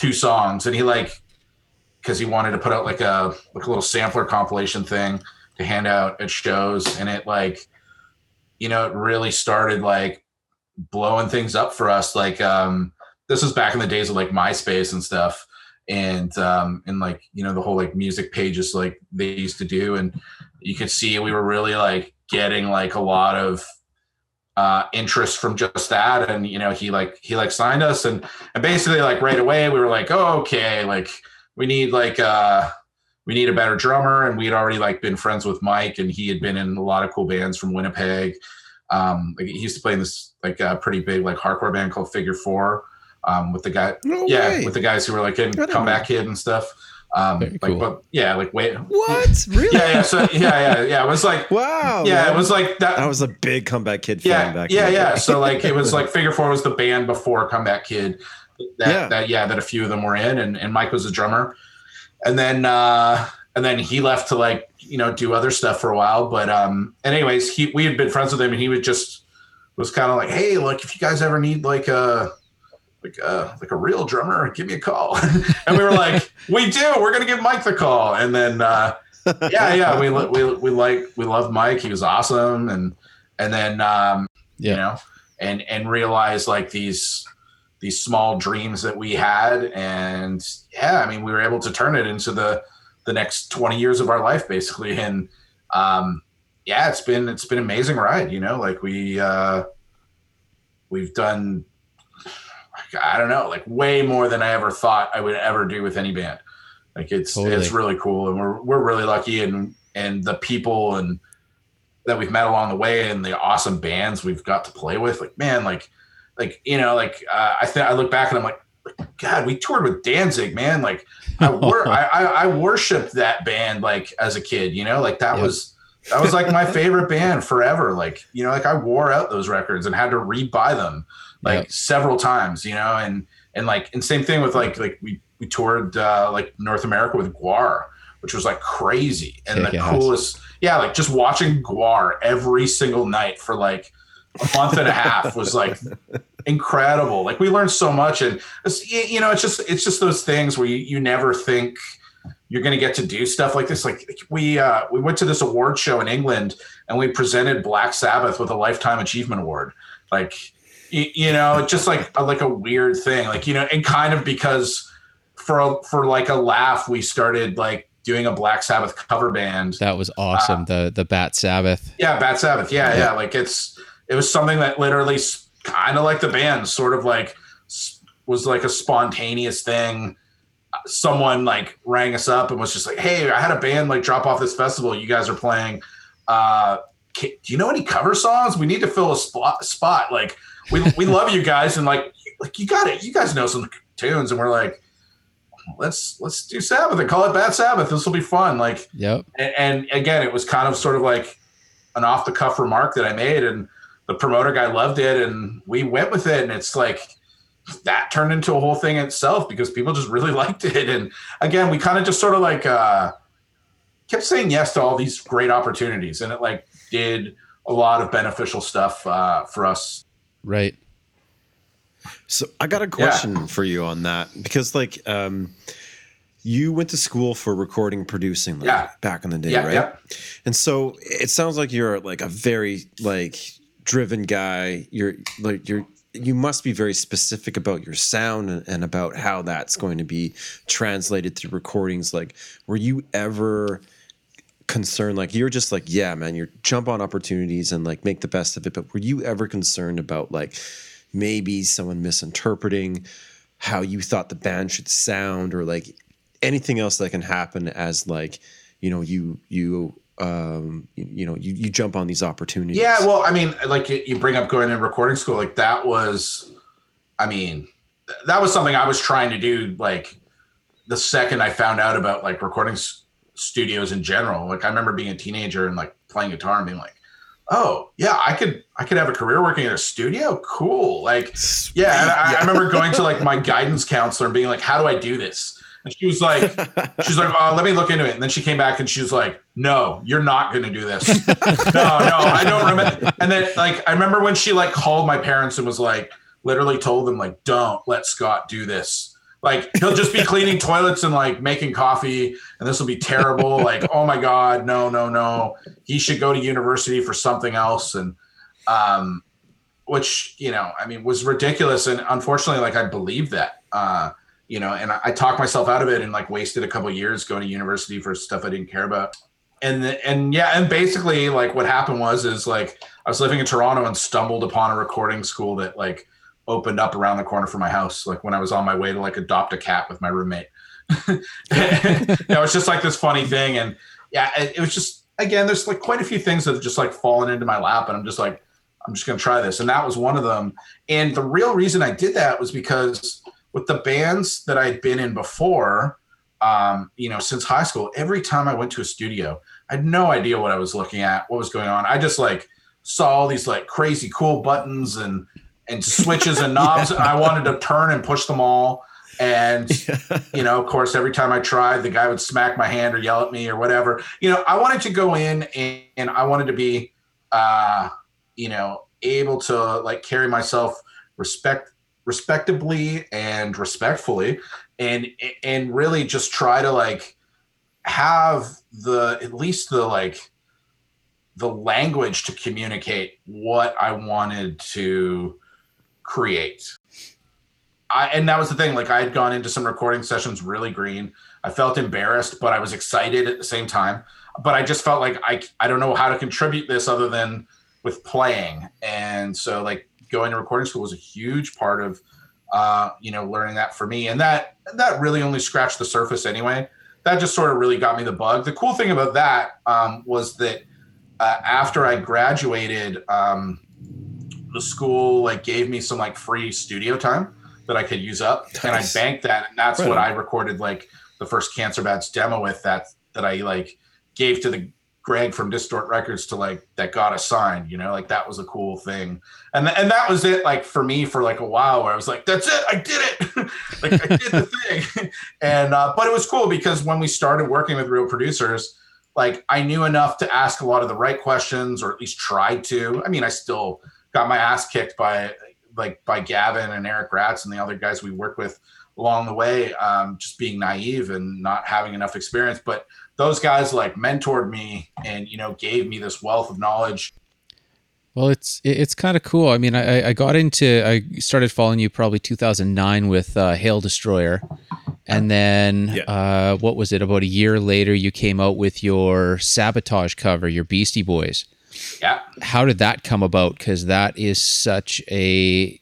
two songs. And he like because he wanted to put out like a like a little sampler compilation thing to hand out at shows and it like you know it really started like blowing things up for us like um this was back in the days of like myspace and stuff and um and like you know the whole like music pages like they used to do and you could see we were really like getting like a lot of uh interest from just that. And you know he like he like signed us. And and basically like right away we were like oh okay like we need like uh we need a better drummer. And we had already like been friends with mike and he had been in a lot of cool bands from winnipeg. Um like he used to play in this like uh, pretty big like hardcore band called figure four um with the guy No yeah way. with the guys who were like in comeback kid and stuff um Very like cool. but yeah like wait what? [LAUGHS] Really? yeah yeah so yeah yeah yeah it was like [LAUGHS] Wow. yeah man. it was like that I was a big comeback kid fan yeah, back yeah, in yeah. So like it was [LAUGHS] like Figure Four was the band before Comeback Kid. That Yeah. that yeah, that a few of them were in, and, and Mike was a drummer, and then uh, and then he left to like you know do other stuff for a while. But um, and anyways, he we had been friends with him, and he would just was kind of like, hey, look, if you guys ever need like a like a like a real drummer, give me a call. [LAUGHS] and we were like, we do. We're gonna give Mike the call, and then. uh yeah, yeah, we we we like we loved Mike. He was awesome, and and then um, Yeah. you know, and and realize like these these small dreams that we had, and yeah, I mean, we were able to turn it into the the next twenty years of our life, basically, and um, yeah, it's been it's been an amazing ride. You know, like we uh, we've done. I don't know, like way more than I ever thought I would ever do with any band. Like it's Totally. it's really cool, and we're we're really lucky, and and the people and that we've met along the way, and the awesome bands we've got to play with. Like man, like like you know, like uh, I think I look back and I'm like, God, we toured with Danzig, man. Like I [LAUGHS] wor- I, I I worshipped that band like as a kid, you know, like that Yep. was that was like my favorite band forever. Like you know, like I wore out those records and had to rebuy them like Yep. several times, you know, and and like and same thing with like like we we toured uh, like North America with Gwar, which was like crazy and Kick the ass. coolest. Yeah, like just watching Gwar every single night for like a month and a half was like [LAUGHS] incredible. Like we learned so much, and you know, it's just it's just those things where you, you never think you're going to get to do stuff like this. Like we uh, we went to this award show in England, and we presented Black Sabbath with a lifetime achievement award. Like you know, just like a, like a weird thing. Like you know, and kind of because for a, for like a laugh, we started like doing a Black Sabbath cover band. That was awesome. the the Bat Sabbath. Yeah, Bat Sabbath. Yeah, yeah. Like it's it was something that literally kind of like the band, sort of like was like a spontaneous thing. Someone like rang us up and was just like, "Hey, I had a band like drop off this festival. You guys are playing. Uh, do you know any cover songs? We need to fill a spot. Spot. Like we we love you guys and like like you got it. You guys know some tunes." And we're like. Let's let's do Sabbath and call it Bad Sabbath. This will be fun. Like Yep. and, and again, it was kind of sort of like an off the cuff remark that I made, and the promoter guy loved it, and we went with it, and it's like that turned into a whole thing itself because people just really [LAUGHS] liked it, and again, we kind of just sort of like uh, kept saying yes to all these great opportunities, and it like did a lot of beneficial stuff uh, for us. Right. So I got a question for you on that because like um you went to school for recording producing like Yeah. back in the day, Yeah, right? yeah. And so it sounds like you're like a very like driven guy. You're like you're you must be very specific about your sound and, and about how that's going to be translated through recordings. Like, were you ever concerned like you're just like yeah man you're jump on opportunities and like make the best of it but were you ever concerned about like maybe someone misinterpreting how you thought the band should sound or like anything else that can happen as like you know you you um you, you know you, you jump on these opportunities Yeah, well, I mean, like you you bring up going in recording school, like that was, I mean, that was something I was trying to do. Like the second I found out about like recording s- studios in general, like I remember being a teenager and like playing guitar and being like, oh yeah, I could I could have a career working at a studio. Cool, like yeah. And I, I remember going to like my guidance counselor and being like, how do I do this? And she was like, she's like, oh, let me look into it. And then she came back and she was like, no, you're not going to do this. [LAUGHS] no, no, I don't remember. And then like, I remember when she like called my parents and was like, literally told them like, don't let Scott do this. Like he'll just be [LAUGHS] cleaning toilets and like making coffee and this will be terrible. Like, oh my God, no, no, no. He should go to university for something else. And, um, which, you know, I mean, was ridiculous. And unfortunately, like I believed that, uh, you know, and I, I talked myself out of it and like wasted a couple years going to university for stuff I didn't care about. And the, and yeah, and basically like what happened was is like I was living in Toronto and stumbled upon a recording school that like opened up around the corner from my house. Like when I was on my way to like adopt a cat with my roommate. you [LAUGHS] [LAUGHS] it was just like this funny thing, and yeah, it, it was just again, there's like quite a few things that have just like fallen into my lap, and I'm just like, I'm just gonna try this, and that was one of them. And the real reason I did that was because with the bands that I'd been in before, um, you know, since high school, every time I went to a studio, I had no idea what I was looking at, what was going on. I just like saw all these like crazy cool buttons and and switches and knobs, and I wanted to turn and push them all. And you know, of course, every time I tried, the guy would smack my hand or yell at me or whatever. You know, I wanted to go in and, and I wanted to be, uh, you know, able to like carry myself respect respectably and respectfully and and really just try to like have the at least the like the language to communicate what I wanted to create. I and that was the thing. Like I had gone into some recording sessions really green. I felt embarrassed, but I was excited at the same time. But I just felt like I I don't know how to contribute this other than with playing. And so like going to recording school was a huge part of uh, you know, learning that for me. And that that really only scratched the surface anyway. That just sort of really got me the bug. The cool thing about that um, was that uh, after I graduated, um, the school like gave me some like free studio time that I could use up, and I banked that, and that's Right what. I recorded like the first Cancer Bats demo with that that I like gave to the Greg from Distort Records to like that got us signed. You know, like that was a cool thing, and th- and that was it. Like for me for like a while, where I was like, that's it, I did it, [LAUGHS] like I did the thing, [LAUGHS] and uh, but it was cool because when we started working with real producers like I knew enough to ask a lot of the right questions, or at least try to. I mean, I still got my ass kicked by like by Gavin and Eric Ratz and the other guys we work with along the way, um, just being naive and not having enough experience. But those guys like mentored me and you know gave me this wealth of knowledge. Well, it's it's kind of cool. I mean, I, I got into I started following you probably 2009 with uh, Hail Destroyer, and then Yeah. uh, what was it? About a year later, you came out with your Sabotage cover, your Beastie Boys. Yeah, How did that come about? Because that is such a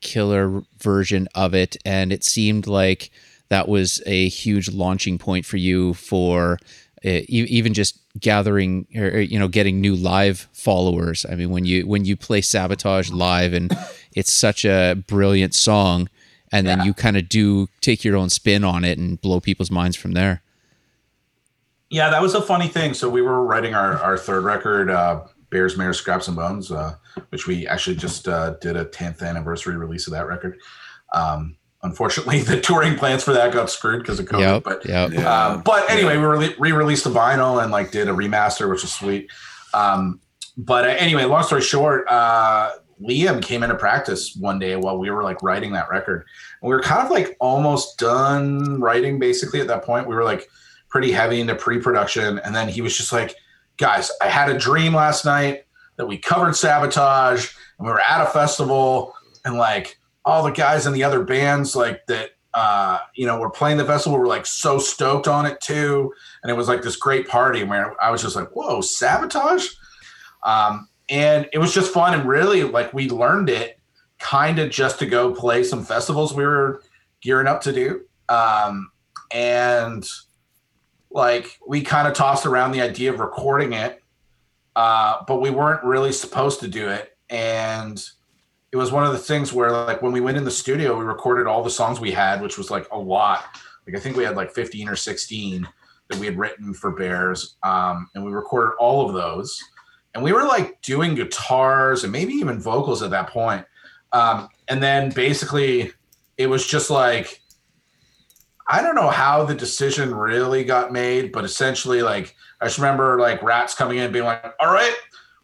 killer version of it, and it seemed like that was a huge launching point for you for uh, e- even just gathering or, you know getting new live followers. I mean, when you when you play Sabotage live and it's such a brilliant song, and then Yeah. you kind of do take your own spin on it and blow people's minds from there. Yeah, that was a funny thing. So we were writing our our third record, uh, Bears, Mayors, Scraps and Bones, uh, which we actually just uh, did a 10th anniversary release of that record. Um, unfortunately, [LAUGHS] the touring plans for that got screwed because of COVID. Yep, But yep. Yeah. Um, but anyway, we re- re-released the vinyl and like did a remaster, which was sweet. Um, but uh, anyway, long story short, uh, Liam came into practice one day while we were like writing that record. And we were kind of like almost done writing basically at that point. We were like pretty heavy into pre-production, and then he was just like, "Guys, I had a dream last night that we covered Sabotage, and we were at a festival, and like all the guys in the other bands like that uh, you know, we're playing the festival. We're like so stoked on it too, and it was like this great party. Where I was just like, "Whoa, sabotage!" Um, and it was just fun, and really like we learned it kind of just to go play some festivals we were gearing up to do, um, and like we kind of tossed around the idea of recording it, uh, but we weren't really supposed to do it, and it was one of the things where like when we went in the studio we recorded all the songs we had which was like a lot. Like i think we had like 15 or 16 that we had written for bears um, and we recorded all of those. And we were like doing guitars and maybe even vocals at that point. Um, and then basically it was just like i don't know how the decision really got made but essentially like i just remember like Ratz coming in being like all right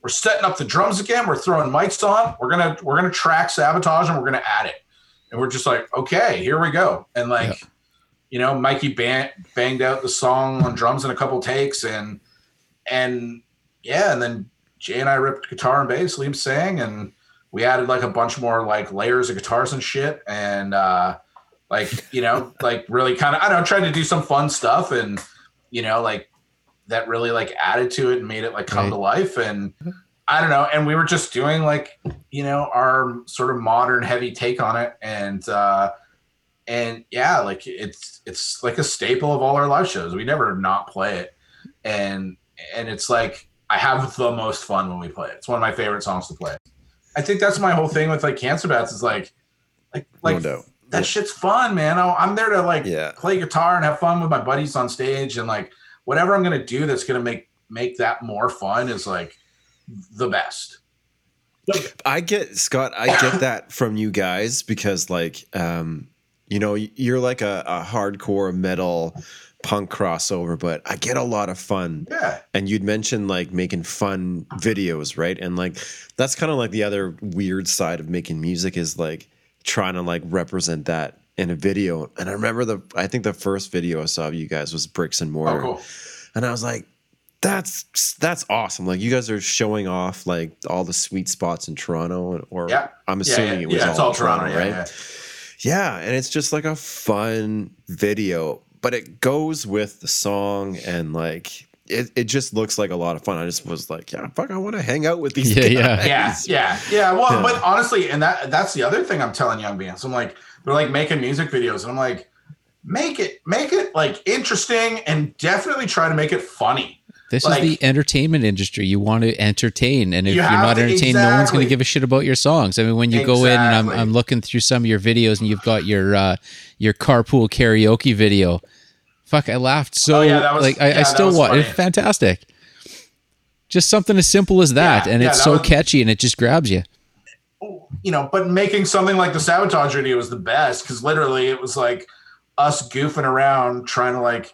we're setting up the drums again. We're throwing mics on. We're gonna we're gonna track sabotage and we're gonna add it. And we're just like, okay, here we go. And like, you know, Mikey bang, banged out the song on drums in a couple takes, and and yeah, and then Jay and I ripped guitar and bass. Liam sang, and we added like a bunch more like layers of guitars and shit, and uh, like you know, like really kind of I don't know, tried to do some fun stuff, and you know, like that really like added to it and made it like come Right. to life. And i don't know and we were just doing like you know our sort of modern heavy take on it. And uh and yeah like it's it's like a staple of all our live shows. We never not play it. And and it's like i have the most fun when we play it. It's one of my favorite songs to play. I think that's my whole thing with like cancer bats is like like like no that shit's fun man I- i'm there to like Yeah. play guitar and have fun with my buddies on stage and like whatever i'm gonna do that's gonna make make that more fun is like the best I get Scott. I get [COUGHS] that from you guys because, like, um, you know, you're like a, a hardcore metal punk crossover, but I get a lot of fun. yeah And you'd mentioned like making fun videos, right? And like that's kind of like the other weird side of making music is like trying to like represent that in a video. And I remember the I think the first video I saw of you guys was bricks and oh mortar. cool And I was like, that's that's awesome. Like you guys are showing off like all the sweet spots in Toronto, or Yeah. I'm assuming yeah, it was yeah, all, all Toronto, toronto, yeah, right? yeah. Yeah, and it's just like a fun video, but it goes with the song and like it, it just looks like a lot of fun. I just was like, yeah, fuck, I want to hang out with these [LAUGHS] Yeah, guys. yeah. yeah, yeah, yeah. Well, Yeah. but honestly, and that that's the other thing I'm telling young bands. I'm like, they're like making music videos, and I'm like, make it, make it like interesting, and definitely try to make it funny. This Like- is the entertainment industry. You want to entertain, and if You you are not to- entertained, no one's going to give a shit about your songs. I mean, when you go in and I'm, I'm looking through some of your videos, and you've got your uh, your carpool karaoke video. Fuck, I laughed so. Oh, yeah, that was- like I, yeah, I still watch. funny. It's fantastic. Just something as simple as that, Yeah, and it's that so was- catchy, and it just grabs you. Oh, you know, but making something like the sabotage video was the best because literally it was like us goofing around trying to like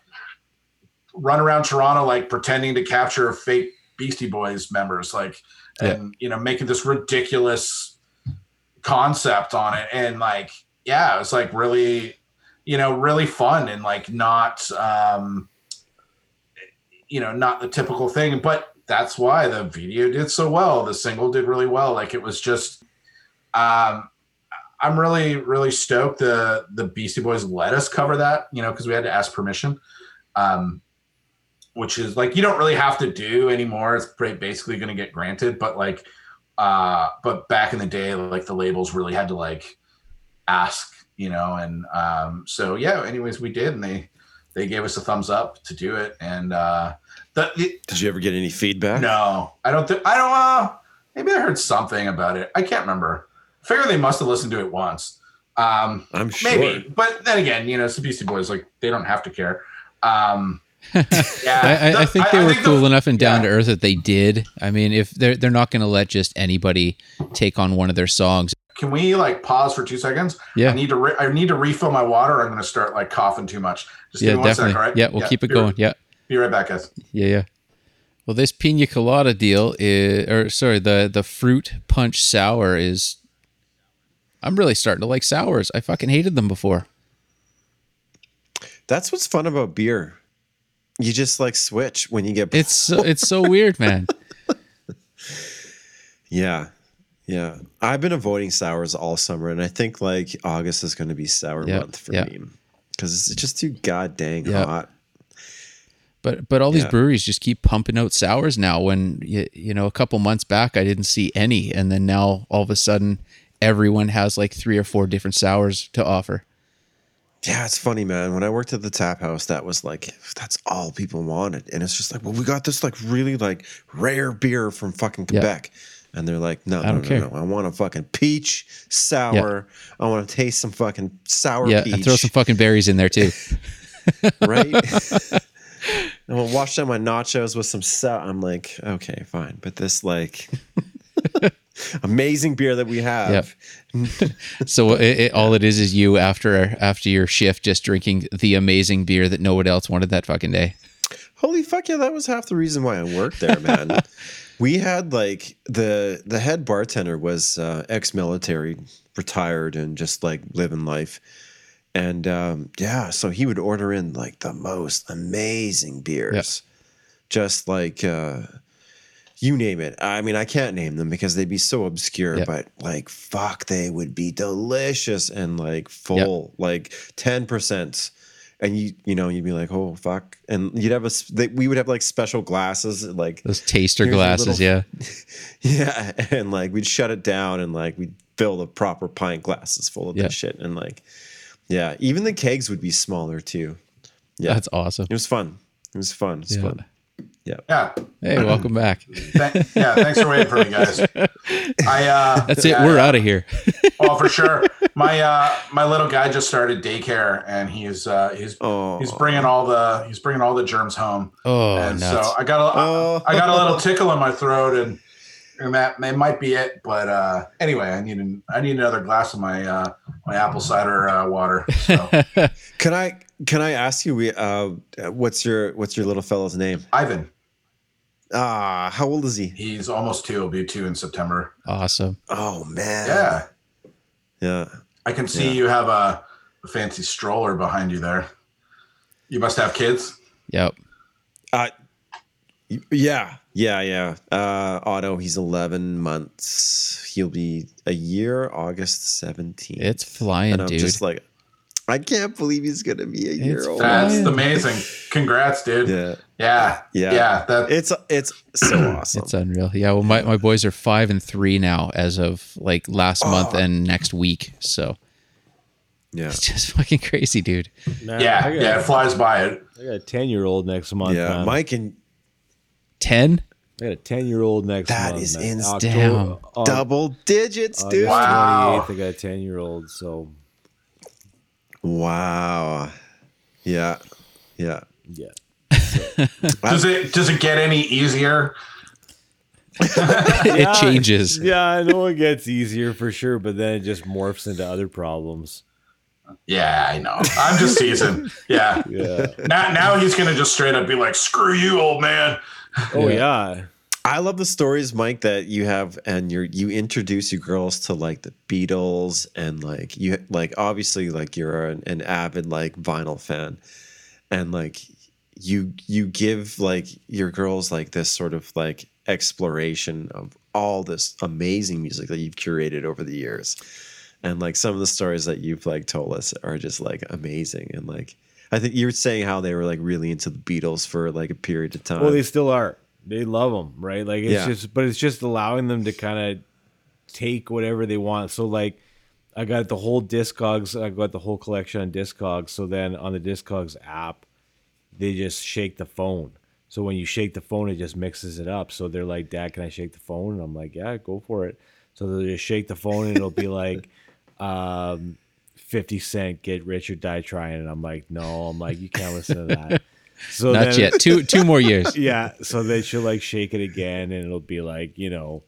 run around Toronto, like pretending to capture a fake Beastie Boys members, like, and you know, making this ridiculous concept on it, and like, yeah, it was like really, you know, really fun and like not, um, you know, not the typical thing, but that's why the video did so well. The single did really well. Like it was just, um, I'm really, really stoked the the Beastie Boys let us cover that, you know, because we had to ask permission. Um, which is like you don't really have to do anymore. It's basically going to get granted, but like, uh, but back in the day, like the labels really had to like ask, you know, and um, so yeah. Anyways, we did, and they they gave us a thumbs up to do it, and uh, the, the Did you ever get any feedback? no, I don't think I don't. Uh, maybe I heard something about it. I can't remember. I figure they must have listened to it once. Um, I'm sure. maybe, but then again, you know, it's the Beastie Boys. Like they don't have to care. Um, I, [LAUGHS] yeah, I, I think they I were think the- cool enough and down yeah. to earth that they did. I mean, if they're they're not going to let just anybody take on one of their songs. Can we like pause for two seconds? Yeah. I need to. Re- I need to refill my water. I'm going to start like coughing too much. Just Yeah, give me definitely. sec, all right? Yeah, we'll keep it be- going. Yeah, Be right back, guys. yeah, yeah. Well, this pina colada deal is, or sorry, the the fruit punch sour is. I'm really starting to like sours. I fucking hated them before. That's what's fun about beer. You just like switch when you get. It's so, it's so weird, man. [LAUGHS] yeah, yeah. I've been avoiding sours all summer, and I think like August is going to be sour Yeah, month for yeah. me because it's just too god dang Yeah. hot. But but all these breweries just keep pumping out sours now. When you, you know a couple months back I didn't see any, and then now all of a sudden everyone has like three or four different sours to offer. Yeah, it's funny, man. When I worked at the tap house, that was like that's all people wanted, and it's just like, well, we got this like really like rare beer from fucking Yeah. And they're like, no, I no, don't no, care. no, I want a fucking peach sour. I want to taste some fucking sour Yeah, peach, and throw some fucking berries in there too. [LAUGHS] right? [LAUGHS] [LAUGHS] and we'll wash down my nachos with some sour. I'm like, okay, fine, but this like amazing beer that we have. so it, it, all it is is you after after your shift just drinking the amazing beer that no one else wanted that fucking day. Holy fuck yeah, that was half the reason why I worked there, man. We had like the the head bartender was uh, ex-military, retired and just like living life. And um, yeah, so he would order in like the most amazing beers. Just like uh, you name it. I mean, I can't name them because they'd be so obscure, Yeah. but like fuck, they would be delicious and like full, like 10% and you you know you'd be like oh fuck and you'd have a they, we would have like special glasses like Those taster glasses, little- yeah. [LAUGHS] yeah and like we'd shut it down and like we'd fill the proper pint glasses full of Yeah. this shit and like yeah even the kegs would be smaller too yeah That's awesome. it was fun it was fun it's Yeah. fun Yeah. Hey, welcome back. Th- yeah. Thanks for waiting for me, guys. I. Uh, That's it. yeah, We're out of here. [LAUGHS] Oh, for sure. My uh, my little guy just started daycare, and he's uh, he's Oh. he's bringing all the he's bringing all the germs home. Oh, and nuts. so I got a Oh. I got a little tickle in my throat, and and that, that might be it. But uh, anyway, I need an, I need another glass of my uh, my apple cider uh, water. So [LAUGHS] can i can i ask you we uh what's your what's your little fellow's name Ivan, ah how old is he he's almost two. He'll be two in September. awesome. oh man Yeah, yeah I can see Yeah. you have a, a fancy stroller behind you there. You must have kids. Yep. Uh, yeah, yeah, yeah. Uh, Otto, he's 11 months. He'll be a year, August 17th. It's flying, and I'm dude. just like, [LAUGHS] I can't believe he's gonna be a year It's old. That's amazing. Congrats, dude. Yeah, Yeah, Yeah. yeah. That it's it's so [CLEARS THROAT] awesome. It's unreal. Yeah, well, my, my boys are five and three now as of like last month Oh. and next week. So yeah, it's just fucking crazy, dude. Man, yeah, I got, yeah. It flies by it. I got a ten year old next month. yeah. man. Mike and 10? I got a ten year old next That month. is man. ins- Damn. double digits, dude. August Wow. 28th, I got a ten year old. So Wow. Yeah, yeah. yeah, [LAUGHS] Does it does it get any easier? It changes. Yeah, I know it gets easier for sure, but then it just morphs into other problems. Yeah, I know. I'm just teasing. Yeah. Yeah. Now now he's gonna just straight up be like, "Screw you, old man." Oh Yeah. yeah. I love the stories, Mike, that you have, and you you introduce your girls to like the Beatles, and like you like obviously like you're an, an avid like vinyl fan, and like you you give like your girls like this sort of like exploration of all this amazing music that you've curated over the years, and like some of the stories that you've like told us are just like amazing, and like I think you were saying how they were like really into the Beatles for like a period of time. Well, they still are. They love them, right? Like it's Yeah. just, but it's just allowing them to kind of take whatever they want. So like, I got the whole Discogs. I got the whole collection on Discogs. So then on the Discogs app, they just shake the phone. So when you shake the phone, it just mixes it up. So they're like, "Dad, can I shake the phone?" And I'm like, "Yeah, go for it." So they just shake the phone, and it'll be [LAUGHS] like, um, "50 Cent, get rich or die trying." And I'm like, "No," I'm like, "You can't listen to that." So Not then- yet. Two two more years. [LAUGHS] yeah so then she'll like shake it again and it'll be like you know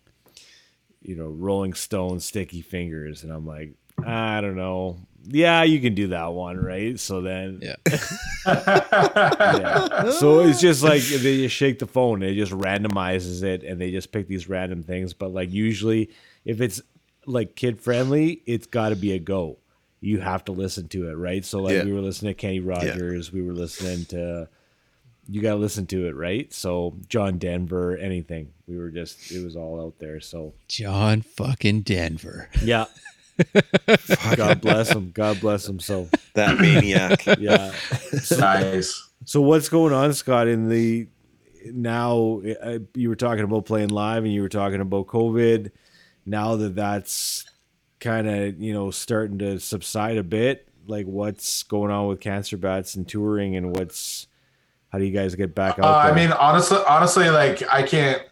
you know rolling stone sticky fingers and i'm like i don't know yeah you can do that one right so then Yeah. [LAUGHS] yeah. so it's just like they just shake the phone and it just randomizes it and they just pick these random things but like usually if it's like kid friendly it's got to be a go you have to listen to it right so like Yeah. we were listening to kenny rogers we were listening to you got to listen to it right so john denver anything we were just it was all out there so John fucking Denver. yeah [LAUGHS] god bless him god bless him so that maniac. [LAUGHS] yeah nice. So what's going on, Scott? In the now, uh, you were talking about playing live, and you were talking about COVID. Now that that's kind of you know starting to subside a bit, like what's going on with Cancer Bats and touring, and what's how do you guys get back out Uh? I mean, honestly, honestly, like I can't,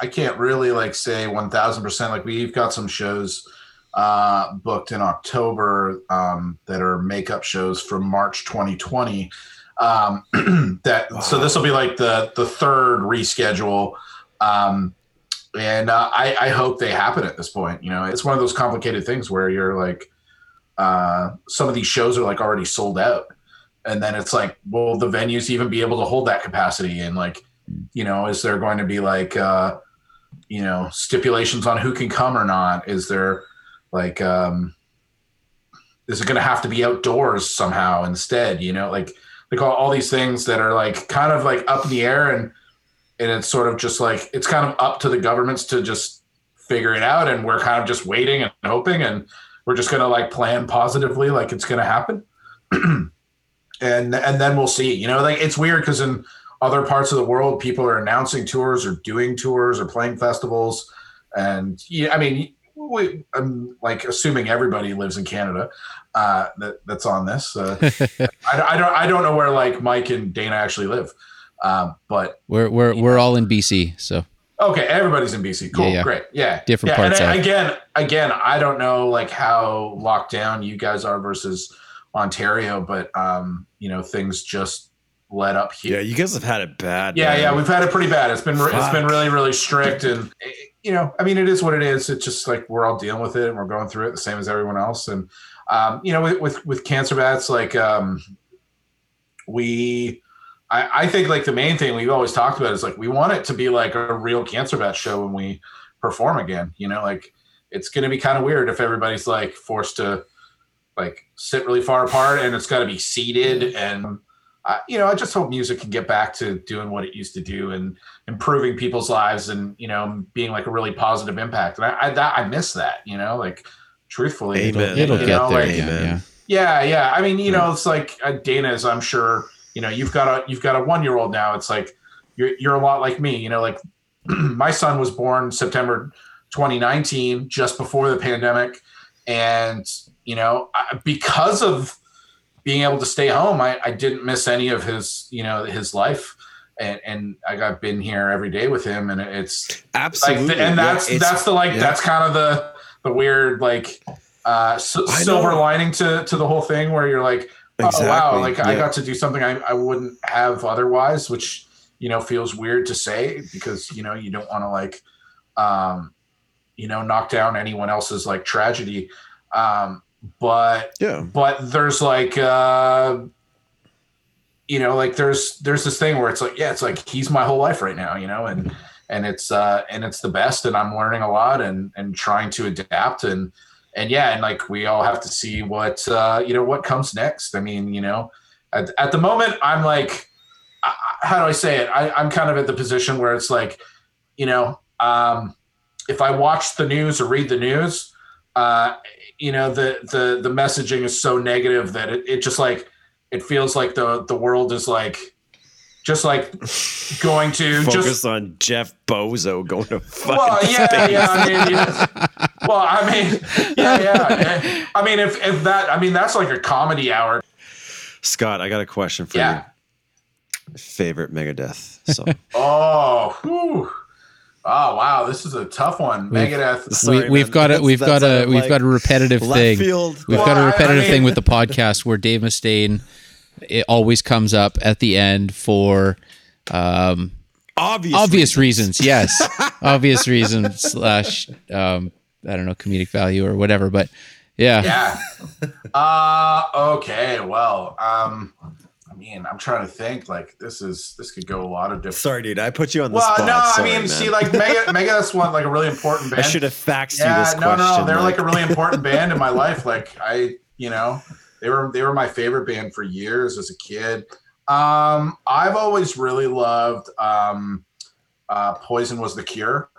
I can't really like say one thousand percent. Like we've got some shows uh, booked in October um, that are makeup shows from March 2020. Um, [CLEARS THROAT] that so this will be like the the third reschedule. Um, and uh, I, I hope they happen at this point. You know, it's one of those complicated things where you're like, uh, some of these shows are like already sold out, and then it's like, will the venues even be able to hold that capacity? And like, you know, is there going to be like, uh, you know, stipulations on who can come or not? Is there like, um, is it going to have to be outdoors somehow instead? You know, like like all, all these things that are like kind of like up in the air and and it's sort of just like it's kind of up to the governments to just figure it out and we're kind of just waiting and hoping and we're just going to like plan positively like it's going to happen [CLEARS THROAT] and and then we'll see you know like it's weird because in other parts of the world people are announcing tours or doing tours or playing festivals and yeah i mean we, i'm like assuming everybody lives in canada uh that, that's on this uh, [LAUGHS] I, I don't i don't know where like mike and dana actually live um but We're we're we're all in BC, so Okay, everybody's in BC. Cool, Yeah, yeah. great, yeah, Different yeah, parts And I- again, again, I don't know like how locked down you guys are versus Ontario, but um, you know, things just let up here. Yeah, you guys have had it bad. Yeah, man. yeah, we've had it pretty bad. It's been it's been really really strict, and you know, I mean, it is what it is. It's just like we're all dealing with it, and we're going through it the same as everyone else. And um, you know, with with, with cancer bats, like um, we. I, I think like the main thing we've always talked about is like we want it to be like a real cancer bat show when we perform again. You know, like it's going to be kind of weird if everybody's like forced to like sit really far apart and it's got to be seated and I, you know i just hope music can get back to doing what it used to do and improving people's lives and you know being like a really positive impact and i i, that, I miss that you know like truthfully Amen. it'll you get know, there. like, yeah, Amen. yeah. yeah, yeah. I mean, you know, it's like uh, Dana's. I'm sure you know you've got a you've got a one year old now. It's like you're you're a lot like me. You know, like [CLEARS THROAT] my son was born September 2019, just before the pandemic, and you know I, because of being able to stay home, I, I didn't miss any of his you know his life. And, and I got been here every day with him, and it's like absolutely. the, and that's it's- that's the like yeah. that's kind of the the weird like uh silver lining to to the whole thing where you're like oh wow Exactly, like i got to do something I, I wouldn't have otherwise which you know feels weird to say because you know you don't want to like um you know knock down anyone else's like tragedy um but yeah. but there's like uh you know like there's there's this thing where it's like yeah it's like he's my whole life right now you know and and it's uh, and it's the best, and I'm learning a lot and and trying to adapt and and yeah, and like we all have to see what uh, you know what comes next. I mean, you know, at, at the moment, I'm like, I, how do I say it? I, I'm kind of at the position where it's like, you know, um, if I watch the news or read the news, uh, you know, the the the messaging is so negative that it, it just like it feels like the the world is like just like going to [LAUGHS] Focus just on Jeff Bozo going to fucking well, yeah, space. yeah. I mean, yeah. well, I mean, yeah, yeah. [LAUGHS] I mean, if if that, I mean, that's like a comedy hour. Scott, I got a question for Yeah. you. Favorite Megadeth song? [LAUGHS] Oh, whew. Oh, wow. This is a tough one. Megadeth. Sorry, we, we've man. got a we've got a out we've like, got a repetitive thing. field. We've Well, got I- a I repetitive mean- thing with the podcast where Dave Mustaine it always comes up at the end for um, obvious, obvious reasons. Yes, [LAUGHS] obvious reasons slash um, I don't know comedic value or whatever. But yeah, Yeah. [LAUGHS] Uh, okay. Well, um, I mean, I'm trying to think. Like, this is this could go a lot of different. Sorry, dude. I put you on the Well, spot. no, Sorry, I mean, man. see, like Mega, Megadeth's one like a really important [LAUGHS] I band. should have faxed you yeah, this no, question. no, no, they're like Mike. a really [LAUGHS] important band in my life. Like I, you know, they were they were my favorite band for years as a kid. Um, I've always really loved um, uh, Poison was the Cure.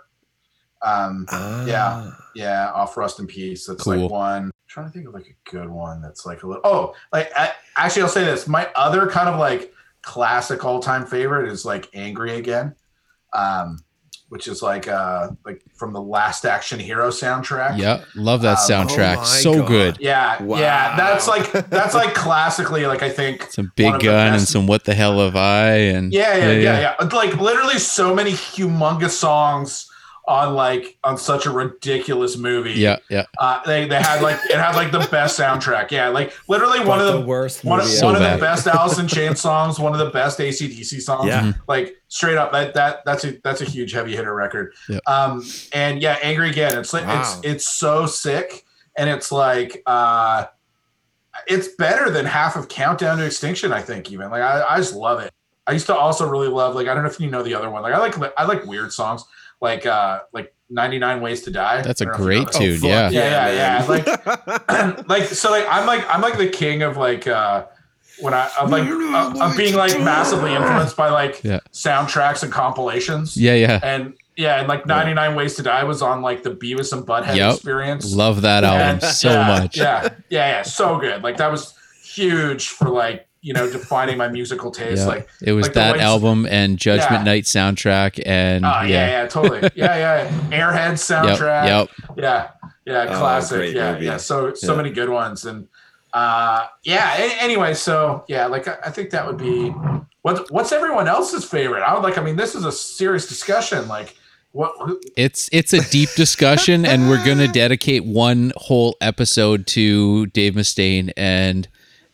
Um, Ah. yeah. yeah, off Rust in Peace. That's Cool. like one. I'm trying to think of like a good one that's like a little. Oh, like I, actually, I'll say this. My other kind of like classic all time favorite is like Angry Again. Um, which is like uh like from the Last Action Hero soundtrack. yeah, love that Um, soundtrack. oh so God. good. Yeah, Wow. yeah, that's like that's like [LAUGHS] classically like I think Some big of the gun and some what the hell have I and yeah, yeah, yeah, yeah, Like literally so many humongous songs on like on such a ridiculous movie. yeah, yeah. Uh, they they had like it had like the best soundtrack. Yeah, like literally one of the, worst one, of- movie So one of bad. the best Alice in Chains songs, one of the best ACDC songs. Yeah. Like straight up, that that that's a that's a huge heavy hitter record. Yep. Um, and yeah, Angry Again. It's like Wow. it's it's so sick, and it's like uh, it's better than half of Countdown to Extinction. I think even like I, I just love it. I used to also really love like I don't know if you know the other one. Like I like I like weird songs like uh like 99 Ways to Die. That's a I don't know if you know great tune. fuck yeah. Yeah, yeah, man. Like [CLEARS THROAT] like so like I'm like I'm like the king of like uh when I I'm like uh, I'm being like massively influenced by like Yeah. soundtracks and compilations. yeah, yeah. And yeah, and like 99 Ways to Die was on like the Beavis and Butthead Yep. experience. Love that album And- so yeah, much. Yeah, yeah, yeah, so good. Like that was huge for like you know defining my musical [LAUGHS] taste. Yeah. Like it was like that way- album and Judgment Yeah. Night soundtrack and Oh yeah, yeah. yeah, totally. [LAUGHS] Yeah, yeah. Airhead soundtrack. yep. Yeah, yeah, Oh, classic. great yeah, movie. yeah. So so Yeah. many good ones, and uh, yeah. a- anyway, so yeah, like I, I think that would be what what's everyone else's favorite? I would like. I mean, this is a serious discussion. Like, what? It's it's a deep discussion, and we're gonna [LAUGHS] dedicate one whole episode to Dave Mustaine and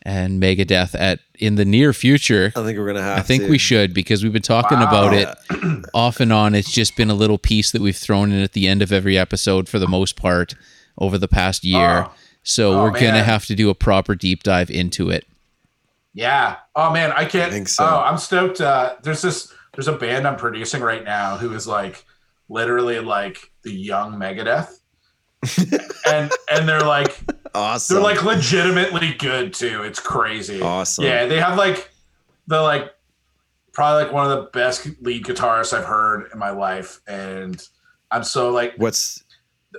and Megadeth at in the near future. I think we're gonna have. I think to. we should because we've been talking Wow. about it off and on. It's just been a little piece that we've thrown in at the end of every episode for the most part over the past year. Oh. So Oh, we're gonna have to do a proper deep dive into it. yeah. Oh man, I can't. I think so. Oh, I'm stoked. Uh, there's this. There's a band I'm producing right now who is like literally like the young Megadeth, and and they're like Awesome. They're like legitimately good too. It's crazy. Awesome. Yeah, they have like the like probably like one of the best lead guitarists I've heard in my life, and I'm so like, What's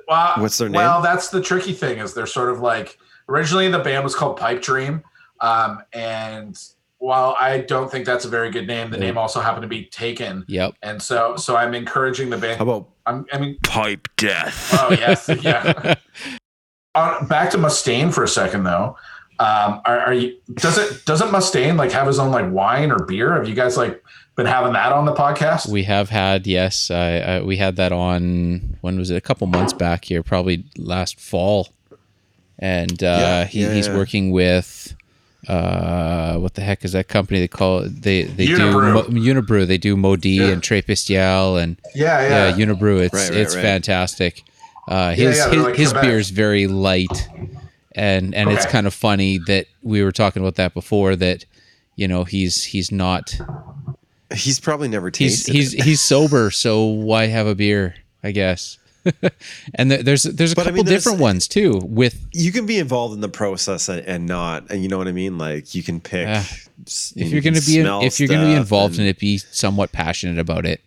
well, What's their name? Well, that's the tricky thing is they're sort of like originally the band was called Pipe Dream, um, and while I don't think that's a very good name, the Yeah. name also happened to be taken, Yep. and so so I'm encouraging the band. how about I'm, I mean, pipe death? Oh yes, yeah. On, [LAUGHS] back to Mustaine for a second though. Um, are, are you? Does it doesn't Mustaine like have his own like wine or beer? Have you guys like been having that on the podcast? We have had yes, I, I, we had that on when was it? A couple months back here, probably last fall, and uh, Yeah, he, yeah, he's yeah. working with uh, what the heck is that company? They call it, they they Unibroue. do Mo, Unibroue. They do Maudite Yeah. and Trois Pistoles and yeah, yeah, yeah, Unibroue. It's Right, right, it's right. fantastic. Uh, his yeah, they're his, like his beer is very light, and and it's kind of funny that we were talking about that before. That you know he's he's not He's probably never tasted. he's it. he's [LAUGHS] sober, so why have a beer? I guess. [LAUGHS] and th- there's there's a But I couple mean, there's- different ones too. With you can be involved in the process and, and not, and you know what I mean. Like you can pick. Ah, s- if you're you gonna be if you're gonna be involved and- in it, be somewhat passionate about it.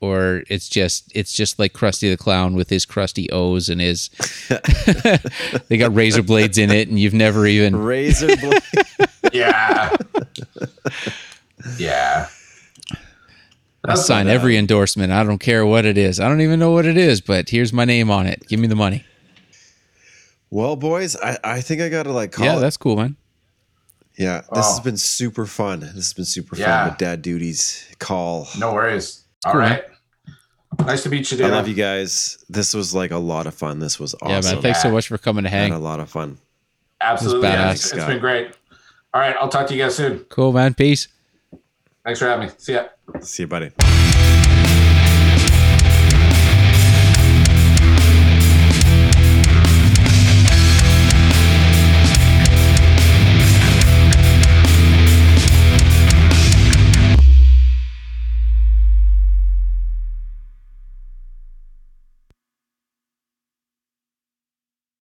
Or it's just it's just like Krusty the Clown with his Krusty O's and his [LAUGHS] [LAUGHS] they got razor blades in it, and you've never even razor blade. Yeah. yeah. I sign not every endorsement. I don't care what it is. I don't even know what it is, but here's my name on it. Give me the money. well, boys, I, I think I gotta like call yeah, it. that's cool, man. yeah. This oh. has Oh. been super fun. This has been super Yeah. fun. with dad duties call. No worries. All cool, man. Nice to meet you, I love you guys. This was like a lot of fun. This was awesome. Yeah, man. Thanks so much for coming to I had a lot of fun. Absolutely. This is yeah, it's, it's Scott. been great. All right. I'll talk to you guys soon. Cool, man. Peace. Thanks for having me. See ya. See you, buddy.